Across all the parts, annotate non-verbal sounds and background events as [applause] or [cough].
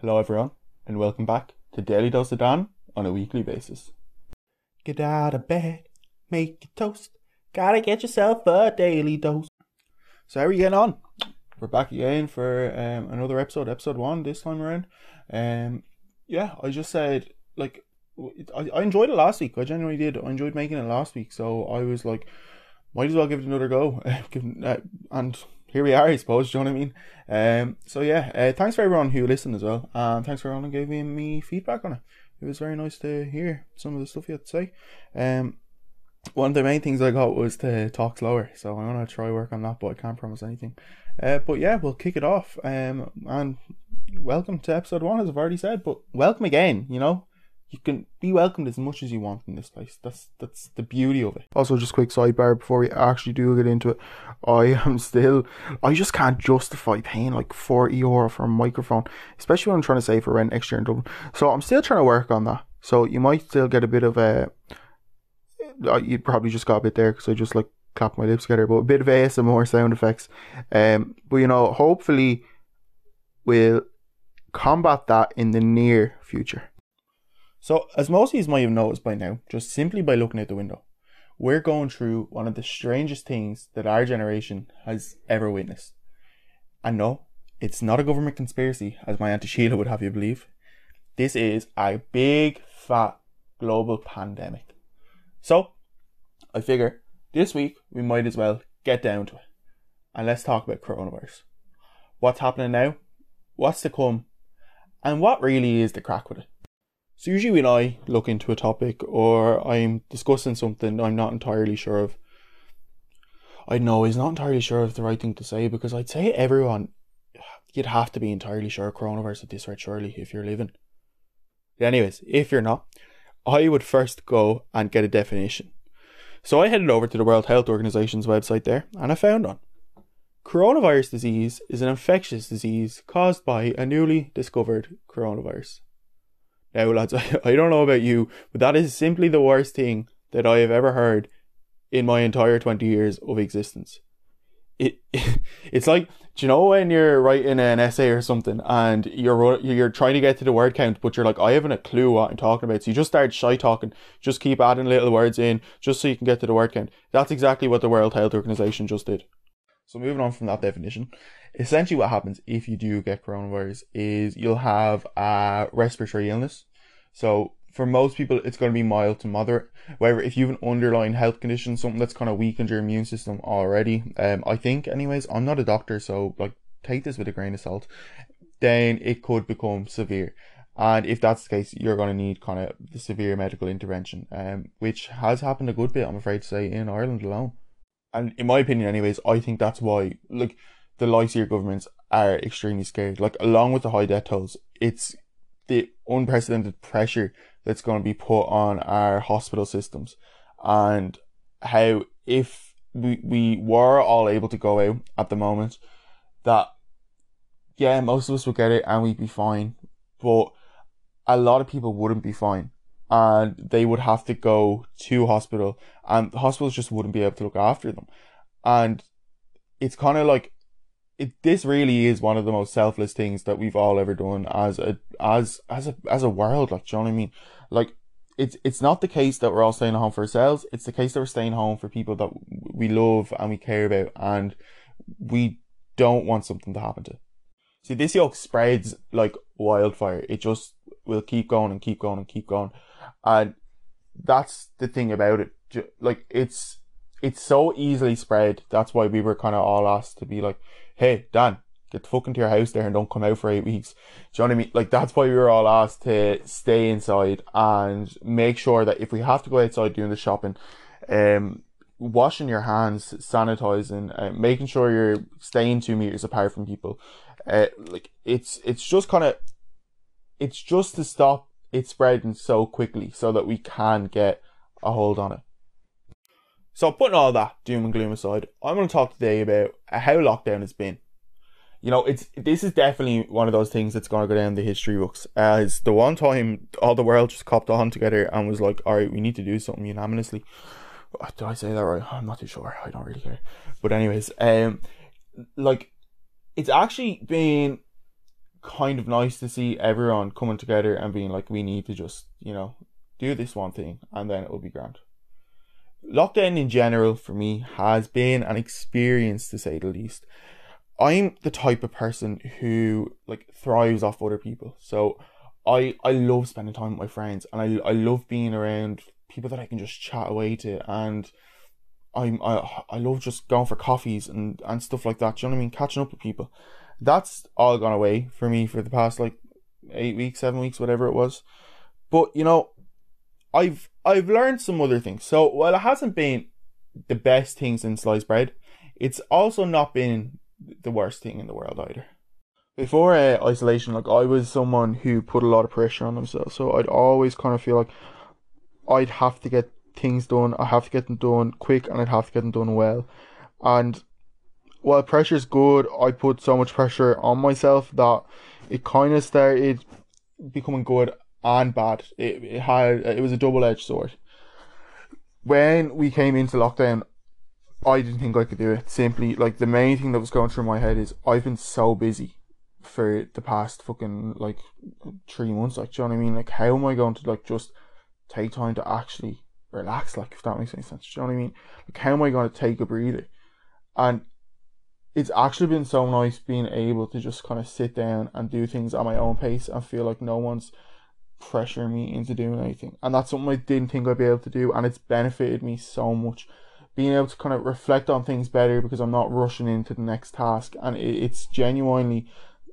Hello, everyone, and welcome back to Daily Dose of Dan on a weekly basis. Get out of bed, make your toast. Gotta get yourself a daily dose. So, how are you getting on? We're back again for um, another episode, episode one this time around. Um, yeah, I just said, like, I, I enjoyed it last week. I genuinely did. I enjoyed making it last week. So, I was like, might as well give it another go. [laughs] uh, and here we are, I suppose. Do you know what I mean? Um, so yeah, uh, thanks for everyone who listened as well, and thanks for everyone who gave me, feedback on it. It was very nice to hear some of the stuff you had to say. Um, one of the main things I got was to talk slower, so I'm gonna try work on that, but I can't promise anything. Uh, but yeah, we'll kick it off. Um, and welcome to episode one, as I've already said. But welcome again. You know, you can be welcomed as much as you want in this place. That's that's the beauty of it. Also, just quick sidebar before we actually do get into it, I am [laughs] still I just can't justify paying like forty euro for a microphone, especially when I'm trying to save for rent next year in Dublin. So I'm still trying to work on that. So you might still get a bit of a. Uh, you probably just got a bit there because I just like clap my lips together, but a bit of ASMR sound effects. Um, but you know, hopefully, we'll combat that in the near future. So, as most of you might have noticed by now, just simply by looking out the window, we're going through one of the strangest things that our generation has ever witnessed. And no, it's not a government conspiracy, as my Auntie Sheila would have you believe. This is a big, fat global pandemic. So, I figure this week we might as well get down to it. And let's talk about coronavirus. What's happening now? What's to come? And what really is the crack with it? So usually when I look into a topic or I'm discussing something I'm not entirely sure of, I know is not entirely sure of the right thing to say because I'd say everyone, you'd have to be entirely sure of coronavirus at this rate surely if you're living. Anyways, if you're not, I would first go and get a definition. So I headed over to the World Health Organization's website there and I found one. Coronavirus disease is an infectious disease caused by a newly discovered coronavirus. Now, lads, [laughs] I don't know about you, but that is simply the worst thing that I have ever heard in my entire 20 years of existence. It, [laughs] it's like, do you know when you're writing an essay or something and you're you're trying to get to the word count, but you're like, I haven't a clue what I'm talking about. So you just start shy talking, just keep adding little words in, just so you can get to the word count. That's exactly what the World Health Organization just did. So moving on from that definition, essentially what happens if you do get coronavirus is you'll have a respiratory illness. So for most people, it's going to be mild to moderate. However, if you have an underlying health condition, something that's kind of weakened your immune system already, um, I think, anyways, I'm not a doctor, so like take this with a grain of salt. Then it could become severe, and if that's the case, you're going to need kind of the severe medical intervention, um, which has happened a good bit, I'm afraid to say, in Ireland alone. And in my opinion, anyways, I think that's why, like, the your governments are extremely scared. Like, along with the high death tolls, it's the unprecedented pressure that's going to be put on our hospital systems. And how if we, we were all able to go out at the moment that yeah most of us would get it and we'd be fine. But a lot of people wouldn't be fine. And they would have to go to hospital and hospitals just wouldn't be able to look after them. And it's kind of like it this really is one of the most selfless things that we've all ever done as a as as a as a world like do you know what I mean? Like it's it's not the case that we're all staying home for ourselves. It's the case that we're staying home for people that we love and we care about and we don't want something to happen to. See this yoke spreads like wildfire. It just will keep going and keep going and keep going. And that's the thing about it. Like it's it's so easily spread. That's why we were kind of all asked to be like hey, Dan, get the fuck into your house there and don't come out for eight weeks. Do you know what I mean? Like, that's why we were all asked to stay inside and make sure that if we have to go outside doing the shopping, um, washing your hands, sanitizing, uh, making sure you're staying two meters apart from people. Uh, like, it's, it's just kind of, it's just to stop it spreading so quickly so that we can get a hold on it. So putting all that doom and gloom aside, I'm going to talk today about how lockdown has been. You know, it's this is definitely one of those things that's going to go down the history books as the one time all the world just copped on together and was like, all right, we need to do something unanimously. Did I say that right? I'm not too sure. I don't really care. But anyways, um, like it's actually been kind of nice to see everyone coming together and being like, we need to just, you know, do this one thing and then it will be grand. Lockdown in general for me has been an experience to say the least. I'm the type of person who like thrives off other people. So I I love spending time with my friends and I I love being around people that I can just chat away to and I'm I I love just going for coffees and and stuff like that. Do you know what I mean? Catching up with people. That's all gone away for me for the past like eight weeks, seven weeks, whatever it was. But you know, I've I've learned some other things. So while it hasn't been the best things in sliced bread, it's also not been the worst thing in the world either. Before uh, isolation, like I was someone who put a lot of pressure on themselves, so I'd always kind of feel like I'd have to get things done. I have to get them done quick, and I'd have to get them done well. And while pressure is good, I put so much pressure on myself that it kind of started becoming good and bad. It, it had it was a double edged sword. When we came into lockdown, I didn't think I could do it. Simply, like the main thing that was going through my head is I've been so busy for the past fucking like three months. Like, do you know what I mean? Like, how am I going to like just take time to actually relax? Like, if that makes any sense. Do you know what I mean? Like, how am I going to take a breather? And it's actually been so nice being able to just kind of sit down and do things at my own pace and feel like no one's pressuring me into doing anything. And that's something I didn't think I'd be able to do, and it's benefited me so much. Being able to kind of reflect on things better because I'm not rushing into the next task, and it's genuinely,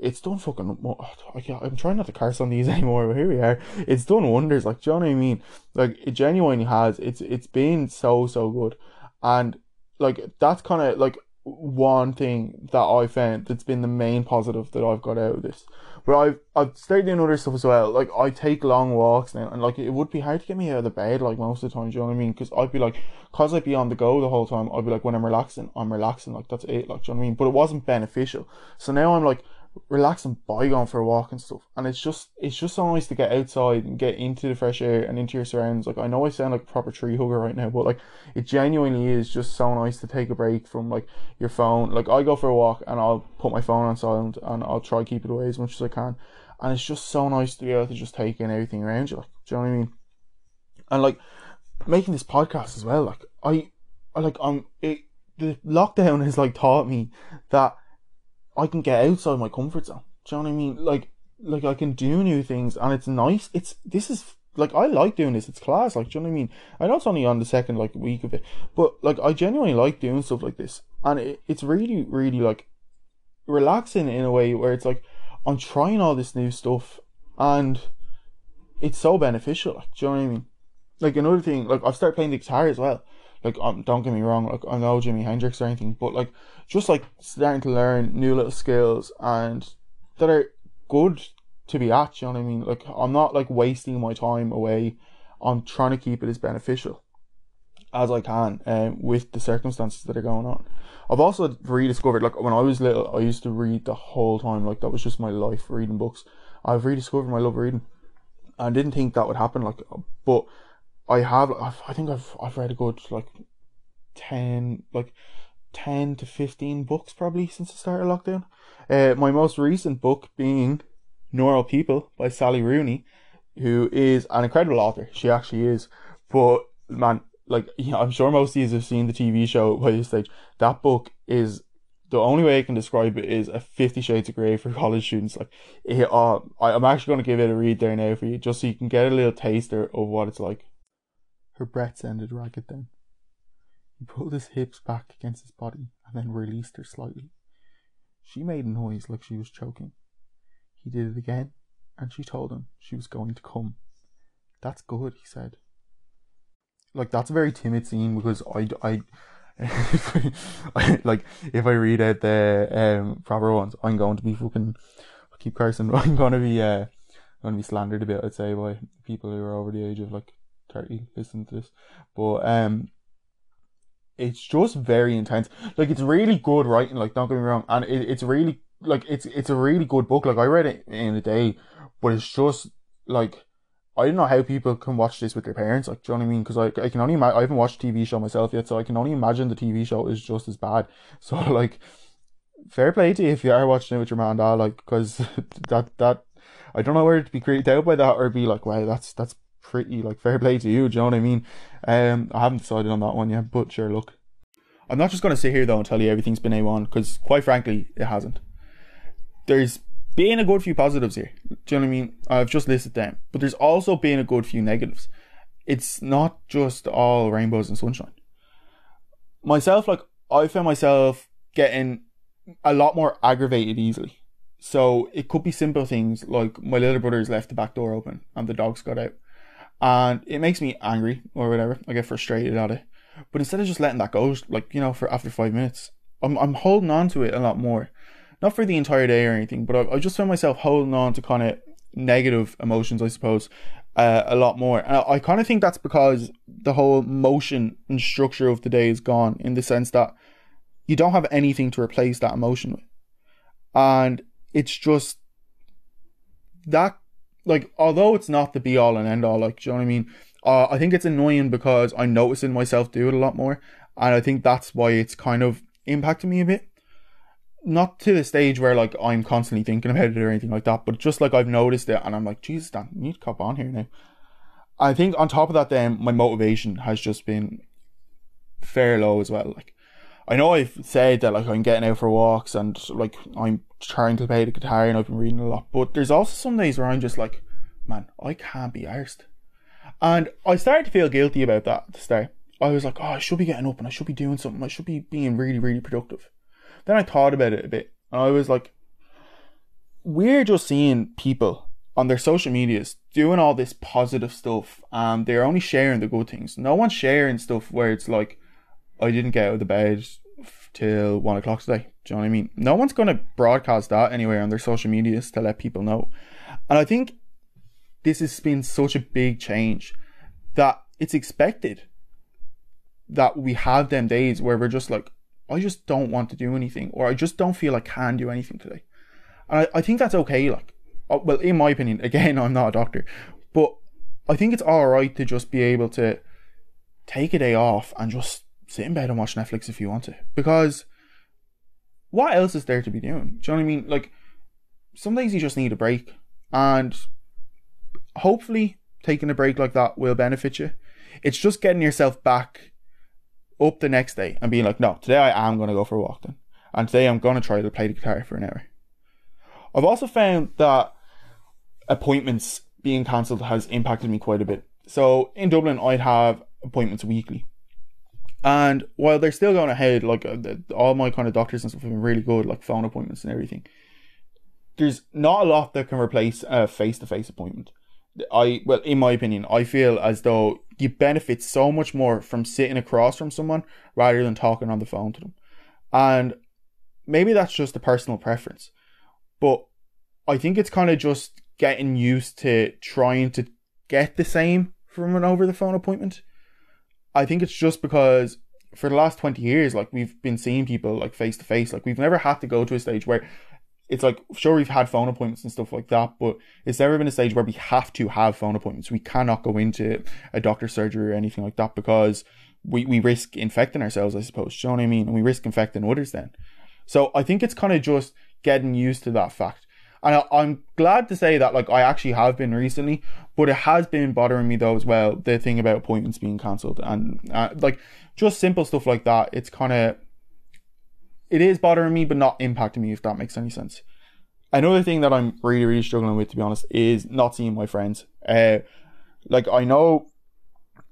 it's done fucking. [sighs] I'm trying not to curse on these [laughs] anymore, but here we are. It's done wonders. Like, do you know what I mean? Like, it genuinely has. It's it's been so so good, and like that's kind of like one thing that I found that's been the main positive that I've got out of this. But I've I've started doing other stuff as well. Like I take long walks now, and like it would be hard to get me out of the bed like most of the time. Do you know what I mean? Because I'd be like, cause I'd be on the go the whole time. I'd be like, when I'm relaxing, I'm relaxing. Like that's it. Like do you know what I mean? But it wasn't beneficial. So now I'm like, relaxing by going for a walk and stuff. And it's just it's just so nice to get outside and get into the fresh air and into your surroundings. Like I know I sound like a proper tree hugger right now, but like it genuinely is just so nice to take a break from like your phone. Like I go for a walk and I'll put my phone on silent and I'll try keep it away as much as I can. And it's just so nice to be able to just take in everything around you. Like, do you know what I mean? And like making this podcast as well. Like I, I like I'm it. The lockdown has like taught me that I can get outside my comfort zone. Do you know what I mean? Like, like I can do new things, and it's nice. It's this is like I like doing this. It's class. Like, do you know what I mean? I know it's only on the second like week of it, but like I genuinely like doing stuff like this, and it, it's really, really like relaxing in a way where it's like I'm trying all this new stuff, and it's so beneficial. Like, do you know what I mean? Like another thing, like I've started playing the guitar as well like um, don't get me wrong, like I'm no Jimi Hendrix or anything, but like just like starting to learn new little skills and that are good to be at. You know what I mean? Like I'm not like wasting my time away. I'm trying to keep it as beneficial as I can um, with the circumstances that are going on. I've also rediscovered like when I was little, I used to read the whole time. Like that was just my life, reading books. I've rediscovered my love reading. I didn't think that would happen. Like, but I have I've, I think I've I've read a good like ten like ten to fifteen books probably since the start of lockdown. Uh, my most recent book being Normal People by Sally Rooney, who is an incredible author. She actually is. But man, like yeah, I'm sure most of you have seen the TV show [laughs] by this stage. That book is the only way I can describe it is a Fifty Shades of Grey for [laughs] college students. Like, it, uh, I, I'm actually going to give it a read there now for you, just so you can get a little taster of what it's like. Her breath sounded ragged then. He pulled his hips back against his body and then released her slightly. She made a noise like she was choking. He did it again, and she told him she was going to come. That's good, he said. Like, that's a very timid scene because I, I, I [laughs] like, if I read out the um, proper ones, I'm going to be fucking, I keep cursing, [laughs] I'm going to be, uh, I'm going to be slandered a bit, I'd say, by people who are over the age of like 30 listen to this. But um it's just very intense. Like it's really good writing, like don't get me wrong. And it, it's really like it's it's a really good book. Like I read it in a day, but it's just like I don't know how people can watch this with their parents. Like, do you know what I mean? Because I, I can only I haven't watched TV show myself yet, so I can only imagine the TV show is just as bad. [laughs] So like, fair play to you if you are watching it with your mom and dad, like, because [laughs] that, that, I don't know where to be creeped out by that or be like, wow, that's, that's pretty, like, fair play to you, do you know what I mean? Um, I haven't decided on that one yet, but sure, look. I'm not just going to sit here though and tell you everything's been A1, because quite frankly, it hasn't. There's been a good few positives here. Do you know what I mean? I've just listed them, but there's also been a good few negatives. It's not just all rainbows and sunshine. Myself, like, I found myself getting a lot more aggravated easily. So it could be simple things like my little brother's left the back door open and the dogs got out. And it makes me angry or whatever. I get frustrated at it. But instead of just letting that go, like, you know, for after five minutes, I'm, I'm holding on to it a lot more. Not for the entire day or anything, but I, I just found myself holding on to kind of negative emotions, I suppose, uh, a lot more. And I, I kind of think that's because the whole motion and structure of the day is gone in the sense that you don't have anything to replace that emotion with. And it's just that, like, although it's not the be all and end all, like, you know what I mean? Uh, I think it's annoying because I'm noticing myself do it a lot more. And I think that's why it's kind of impacting me a bit. Not to the stage where like I'm constantly thinking about it or anything like that, but just like I've noticed it and I'm like, Jesus, Dan, you need to cop on here now. I think on top of that, then my motivation has just been fair low as well. Like, I know I've said that like I'm getting out for walks and like I'm trying to play the guitar and I've been reading a lot, but there's also some days where I'm just like, man, I can't be arsed. And I started to feel guilty about that at the start. I was like, oh, I should be getting up and I should be doing something. I should be being really, really productive. Then I thought about it a bit and I was like, we're just seeing people on their social medias doing all this positive stuff and they're only sharing the good things. No one's sharing stuff where it's like, I didn't get out of the bed till one o'clock today. You know what I mean? No one's going to broadcast that anywhere on their social medias to let people know. And I think this has been such a big change that it's expected that we have them days where we're just like, I just don't want to do anything, or I just don't feel I can do anything today. And I, I think that's okay. Like, uh, well, in my opinion, [laughs] again, I'm not a doctor, but I think it's all right to just be able to take a day off and just sit in bed and watch Netflix if you want to. Because what else is there to be doing? Do you know what I mean? Like, some days you just need a break. And hopefully taking a break like that will benefit you. It's just getting yourself back up the next day and being like, no, today I am going to go for a walk then. And today I'm going to try to play the guitar for an hour. I've also found that appointments being cancelled has impacted me quite a bit. So in Dublin, I'd have appointments weekly. And while they're still going ahead, like uh, all my kind of doctors and stuff have been really good, like phone appointments and everything, there's not a lot that can replace a face to face appointment. I well, in my opinion, I feel as though you benefit so much more from sitting across from someone rather than talking on the phone to them. And maybe that's just a personal preference. But I think it's kind of just getting used to trying to get the same from an over the phone appointment. I think it's just because for the last 20 years, like we've been seeing people like face to face. Like we've never had to go to a stage where it's like sure we've had phone appointments and stuff like that, but it's never been a stage where we have to have phone appointments. We cannot go into a doctor's surgery or anything like that because we, we risk infecting ourselves, I suppose. You know what I mean? And we risk infecting others then. So I think it's kind of just getting used to that fact. And I, I'm glad to say that like I actually have been recently, but it has been bothering me though as well. The thing about appointments being cancelled and uh, like just simple stuff like that. It's kind of it is bothering me, but not impacting me, if that makes any sense. Another thing that I'm really, really struggling with, to be honest, is not seeing my friends. Uh, like I know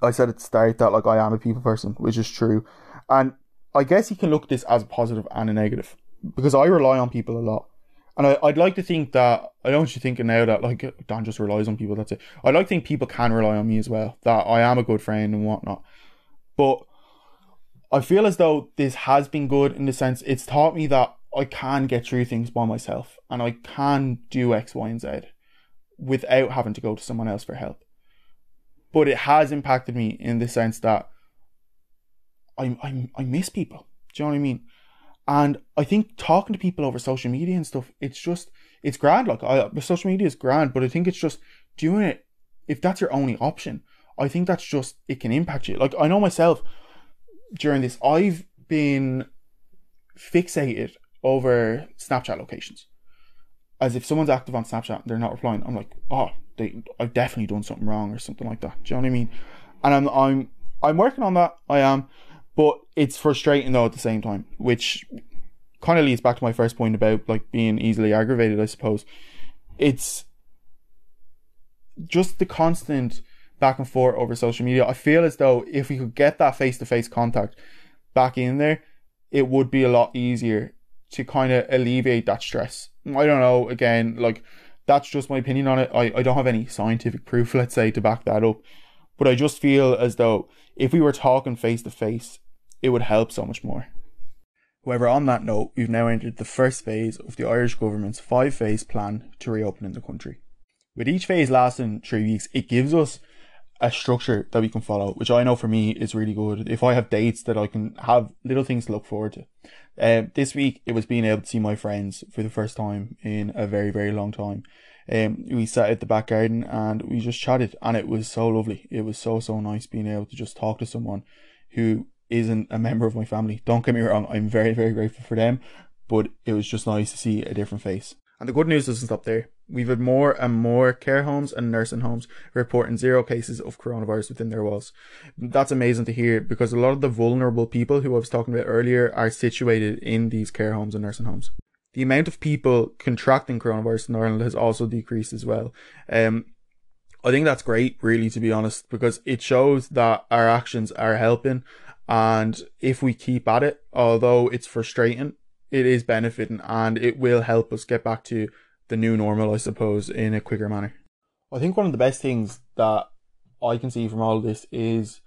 I said at the start that like I am a people person, which is true. And I guess you can look at this as a positive and a negative. Because I rely on people a lot. And I, I'd like to think that I don't want you thinking now that like Dan just relies on people, that's it. I'd like to think people can rely on me as well. That I am a good friend and whatnot. But I feel as though this has been good in the sense it's taught me that I can get through things by myself and I can do X, Y, and Z without having to go to someone else for help. But it has impacted me in the sense that I, I, I miss people. Do you know what I mean? And I think talking to people over social media and stuff, it's just, it's grand. Like, I, social media is grand, but I think it's just doing it, if that's your only option, I think that's just, it can impact you. Like, I know myself, during this, I've been fixated over Snapchat locations. As if someone's active on Snapchat and they're not replying, I'm like, oh, they, I've definitely done something wrong or something like that. Do you know what I mean? And I'm, I'm, I'm working on that. I am, but it's frustrating though at the same time, which kind of leads back to my first point about like being easily aggravated. I suppose it's just the constant back and forth over social media. I feel as though if we could get that face to face contact back in there, it would be a lot easier to kind of alleviate that stress. I don't know, again, like that's just my opinion on it. I, I don't have any scientific proof, let's say, to back that up. But I just feel as though if we were talking face to face, it would help so much more. However, on that note, we've now entered the first phase of the Irish government's five phase plan to reopen in the country. With each phase lasting three weeks, it gives us a structure that we can follow, which I know for me is really good. If I have dates that I can have little things to look forward to. Um, this week it was being able to see my friends for the first time in a very, very long time. Um, we sat at the back garden and we just chatted and it was so lovely. It was so, so nice being able to just talk to someone who isn't a member of my family. Don't get me wrong, I'm very, very grateful for them, but it was just nice to see a different face. And the good news doesn't stop there. We've had more and more care homes and nursing homes reporting zero cases of coronavirus within their walls. That's amazing to hear because a lot of the vulnerable people who I was talking about earlier are situated in these care homes and nursing homes. The amount of people contracting coronavirus in Ireland has also decreased as well. Um, I think that's great, really, to be honest, because it shows that our actions are helping. And if we keep at it, although it's frustrating, it is benefiting and it will help us get back to the new normal, I suppose, in a quicker manner. I think one of the best things that I can see from all this is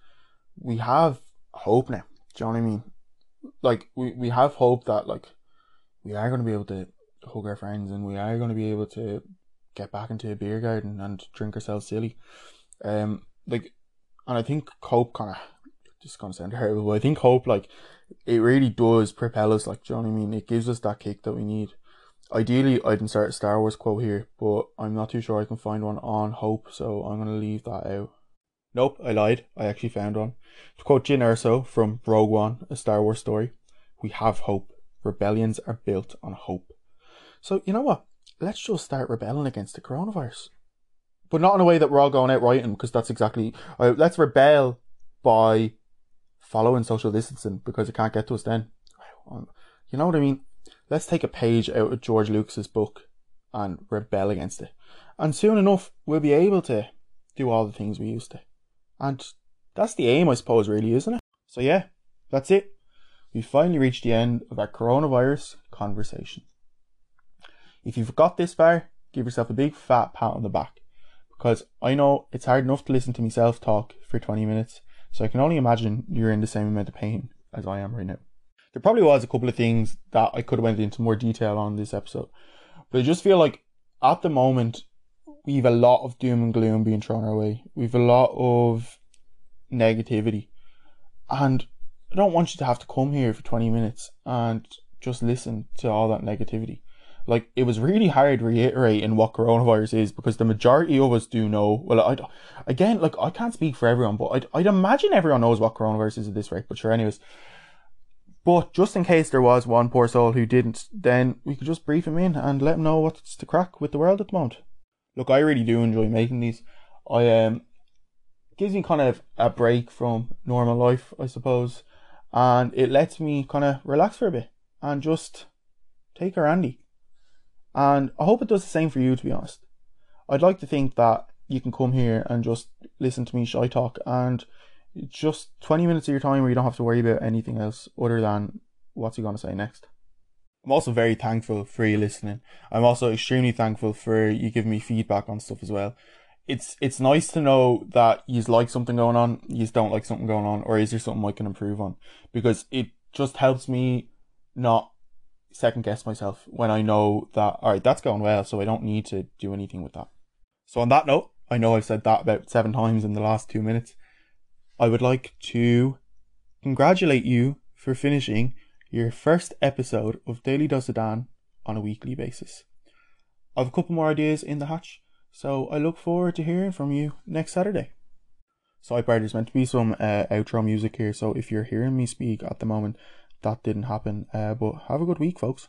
we have hope now. Do you know what I mean? Like we, we have hope that like we are going to be able to hug our friends and we are going to be able to get back into a beer garden and drink ourselves silly. Um, like, and I think hope kind of just gonna sound terrible, but I think hope like it really does propel us. Like, do you know what I mean? It gives us that kick that we need. Ideally, I'd insert a Star Wars quote here, but I'm not too sure I can find one on hope, so I'm gonna leave that out. Nope, I lied. I actually found one. To quote Jyn Erso from Rogue One, a Star Wars story, we have hope. Rebellions are built on hope. So, you know what? Let's just start rebelling against the coronavirus. But not in a way that we're all going out writing, because that's exactly. Uh, let's rebel by following social distancing because it can't get to us then. Um, you know what I mean? Let's take a page out of George Lucas's book and rebel against it. And soon enough, we'll be able to do all the things we used to. And that's the aim, I suppose, really, isn't it? So, yeah, that's it. We finally reached the end of our coronavirus conversation. If you've got this far, give yourself a big fat pat on the back. Because I know it's hard enough to listen to myself talk for 20 minutes so I can only imagine you're in the same amount of pain as I am right now. There probably was a couple of things that I could have went into more detail on this episode, but I just feel like at the moment we've a lot of doom and gloom being thrown our way. We've a lot of negativity, and I don't want you to have to come here for 20 minutes and just listen to all that negativity like it was really hard reiterating what coronavirus is because the majority of us do know. Well, I again, like I can't speak for everyone, but I'd, I'd imagine everyone knows what coronavirus is at this rate. But sure, anyways. But just in case there was one poor soul who didn't, then we could just brief him in and let him know what's to crack with the world at the moment. Look, I really do enjoy making these. I um gives me kind of a break from normal life, I suppose, and it lets me kind of relax for a bit and just take a Andy. And I hope it does the same for you, to be honest. I'd like to think that you can come here and just listen to me shy talk and just 20 minutes of your time where you don't have to worry about anything else other than what's he going to say next. I'm also very thankful for you listening. I'm also extremely thankful for you giving me feedback on stuff as well. It's it's nice to know that you like something going on, you don't like something going on, or is there something I can improve on? Because it just helps me not second guess myself when I know that, all right, that's going well, so I don't need to do anything with that. So, on that note, I know I've said that about seven times in the last two minutes. I would like to congratulate you for finishing your first episode of Daily Dose of Dan on a weekly basis. I have a couple more ideas in the hatch, so I look forward to hearing from you next Saturday. Sidebar, there's meant to be some uh, outro music here, so if you're hearing me speak at the moment, that didn't happen. Uh, but have a good week, folks.